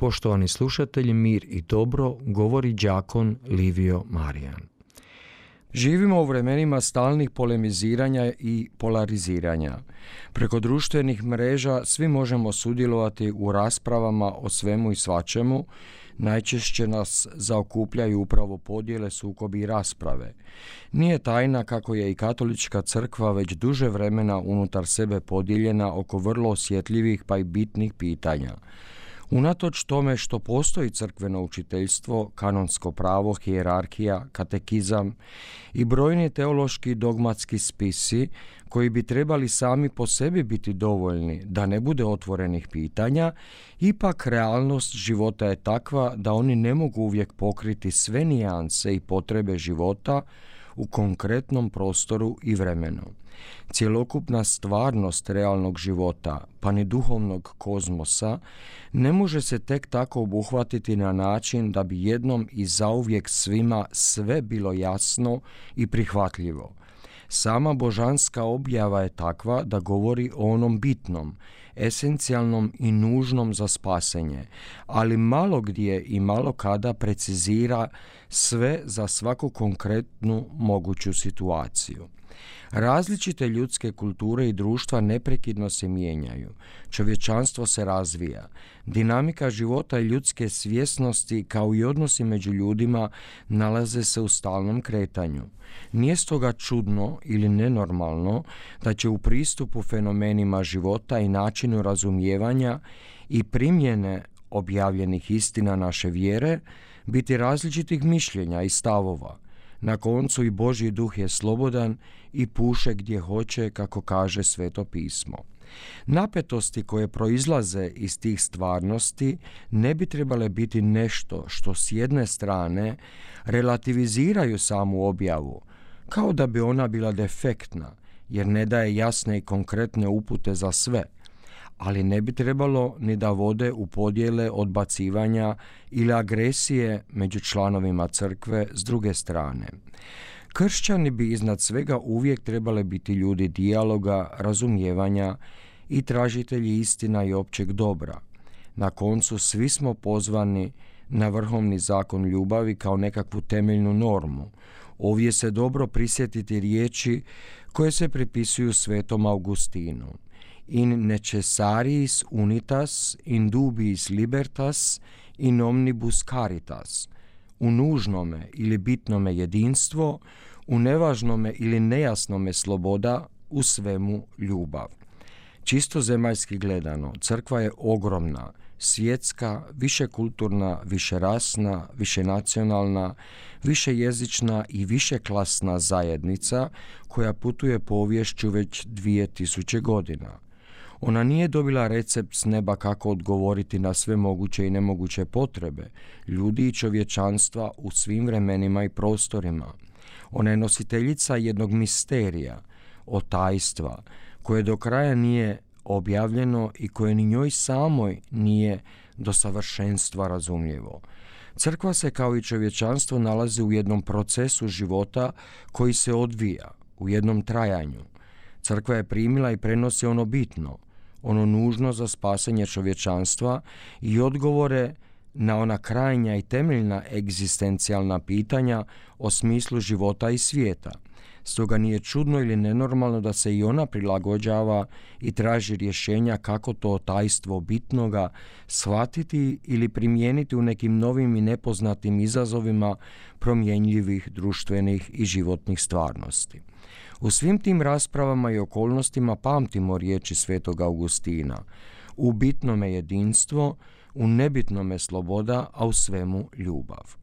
Poštovani slušatelji, mir i dobro, govori đakon Livio Marijan. Živimo u vremenima stalnih polemiziranja i polariziranja. Preko društvenih mreža svi možemo sudjelovati u raspravama o svemu i svačemu, najčešće nas zaokupljaju upravo podjele, sukobi i rasprave. Nije tajna kako je i katolička crkva već duže vremena unutar sebe podijeljena oko vrlo osjetljivih pa i bitnih pitanja. Unatoč tome što postoji crkveno učiteljstvo, kanonsko pravo, hijerarhija, katekizam i brojni teološki dogmatski spisi koji bi trebali sami po sebi biti dovoljni da ne bude otvorenih pitanja, ipak realnost života je takva da oni ne mogu uvijek pokriti sve nijanse i potrebe života u konkretnom prostoru i vremenu. Cjelokupna stvarnost realnog života, pa ni duhovnog kozmosa, ne može se tek tako obuhvatiti na način da bi jednom i zauvijek svima sve bilo jasno i prihvatljivo. Sama božanska objava je takva da govori o onom bitnom, esencijalnom i nužnom za spasenje, ali malo gdje i malo kada precizira sve za svaku konkretnu moguću situaciju. Različite ljudske kulture i društva neprekidno se mijenjaju. Čovječanstvo se razvija. Dinamika života i ljudske svjesnosti kao i odnosi među ljudima nalaze se u stalnom kretanju. Nije stoga čudno ili nenormalno da će u pristupu fenomenima života i načinu razumijevanja i primjene objavljenih istina naše vjere biti različitih mišljenja i stavova. Na koncu i Božji duh je slobodan i puše gdje hoće, kako kaže sveto pismo. Napetosti koje proizlaze iz tih stvarnosti ne bi trebale biti nešto što s jedne strane relativiziraju samu objavu, kao da bi ona bila defektna, jer ne daje jasne i konkretne upute za sve – ali ne bi trebalo ni da vode u podjele odbacivanja ili agresije među članovima crkve s druge strane. Kršćani bi iznad svega uvijek trebale biti ljudi dijaloga, razumijevanja i tražitelji istina i općeg dobra. Na koncu svi smo pozvani na vrhovni zakon ljubavi kao nekakvu temeljnu normu. Ovdje se dobro prisjetiti riječi koje se pripisuju svetom Augustinu in necessaris unitas, in dubiis libertas, in omnibus caritas. U nužnome ili bitnome jedinstvo, u nevažnome ili nejasnome sloboda, u svemu ljubav. Čisto zemaljski gledano, crkva je ogromna, svjetska, višekulturna, višerasna, višenacionalna, višejezična i višeklasna zajednica koja putuje povješću već dvije tisuće godina. Ona nije dobila recept s neba kako odgovoriti na sve moguće i nemoguće potrebe ljudi i čovječanstva u svim vremenima i prostorima. Ona je nositeljica jednog misterija, otajstva, koje do kraja nije objavljeno i koje ni njoj samoj nije do savršenstva razumljivo. Crkva se kao i čovječanstvo nalazi u jednom procesu života koji se odvija, u jednom trajanju. Crkva je primila i prenosi ono bitno – ono nužno za spasanje čovječanstva i odgovore na ona krajnja i temeljna egzistencijalna pitanja o smislu života i svijeta. Stoga nije čudno ili nenormalno da se i ona prilagođava i traži rješenja kako to tajstvo bitnoga shvatiti ili primijeniti u nekim novim i nepoznatim izazovima promjenjivih društvenih i životnih stvarnosti. U svim tim raspravama i okolnostima pamtimo riječi svetog Augustina. U bitnome jedinstvo, u nebitnome sloboda, a u svemu ljubav.